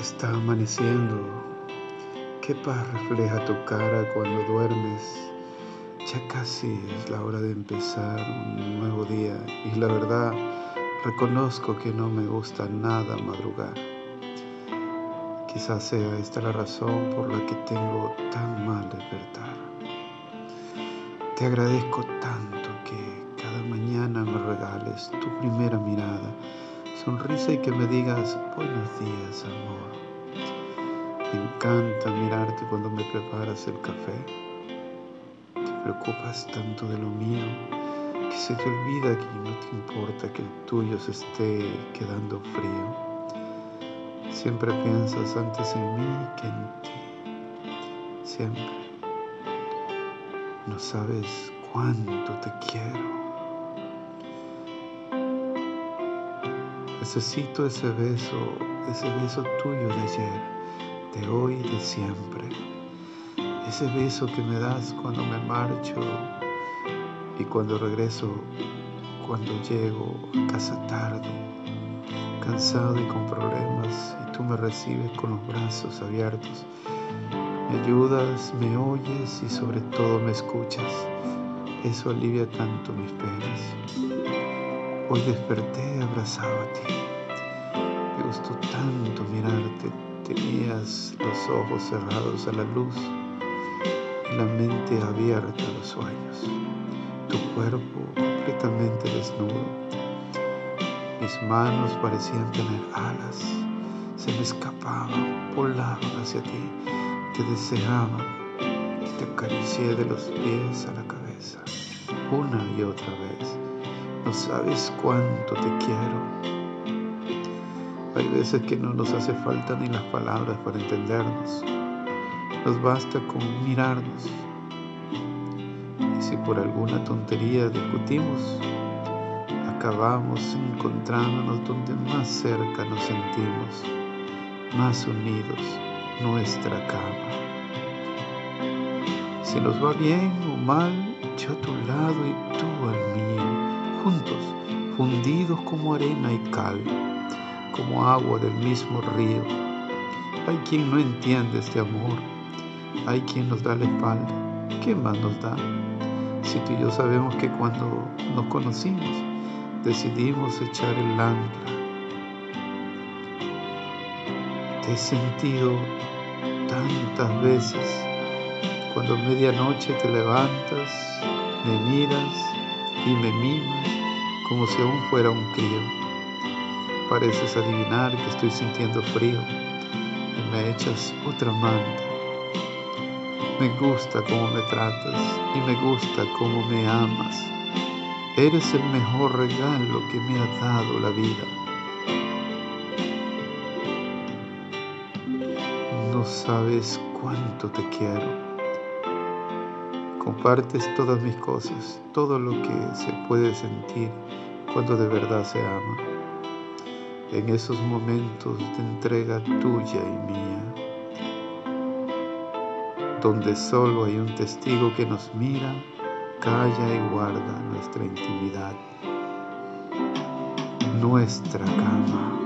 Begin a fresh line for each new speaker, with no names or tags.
Está amaneciendo. Qué paz refleja tu cara cuando duermes. Ya casi es la hora de empezar un nuevo día y la verdad reconozco que no me gusta nada madrugar. Quizás sea esta la razón por la que tengo tan mal despertar. Te agradezco tanto que cada mañana me regales tu primera mirada sonrisa y que me digas buenos días, amor. Me encanta mirarte cuando me preparas el café. Te preocupas tanto de lo mío que se te olvida que no te importa que el tuyo se esté quedando frío. Siempre piensas antes en mí que en ti. Siempre. No sabes cuánto te quiero. Necesito ese beso, ese beso tuyo de ayer, de hoy y de siempre. Ese beso que me das cuando me marcho y cuando regreso, cuando llego a casa tarde, cansado y con problemas, y tú me recibes con los brazos abiertos. Me ayudas, me oyes y sobre todo me escuchas. Eso alivia tanto mis penas. Hoy desperté abrazado a ti. Gustó tanto mirarte. Tenías los ojos cerrados a la luz y la mente abierta a los sueños. Tu cuerpo completamente desnudo. Mis manos parecían tener alas. Se me escapaban, volaban hacia ti. Te deseaba y te acaricié de los pies a la cabeza, una y otra vez no sabes cuánto te quiero. Hay veces que no nos hace falta ni las palabras para entendernos. Nos basta con mirarnos. Y si por alguna tontería discutimos, acabamos encontrándonos donde más cerca nos sentimos, más unidos, nuestra cama. Si nos va bien o mal, yo a tu lado y tú al mío juntos, fundidos como arena y cal, como agua del mismo río. Hay quien no entiende este amor, hay quien nos da la espalda. ¿Qué más nos da? Si tú y yo sabemos que cuando nos conocimos, decidimos echar el ancla. Te he sentido tantas veces cuando a medianoche te levantas, me miras y me mimas como si aún fuera un crío. Pareces adivinar que estoy sintiendo frío y me echas otra manta. Me gusta cómo me tratas y me gusta cómo me amas. Eres el mejor regalo que me ha dado la vida. No sabes cuánto te quiero. Compartes todas mis cosas, todo lo que se puede sentir cuando de verdad se ama. En esos momentos de entrega tuya y mía, donde solo hay un testigo que nos mira, calla y guarda nuestra intimidad, nuestra cama.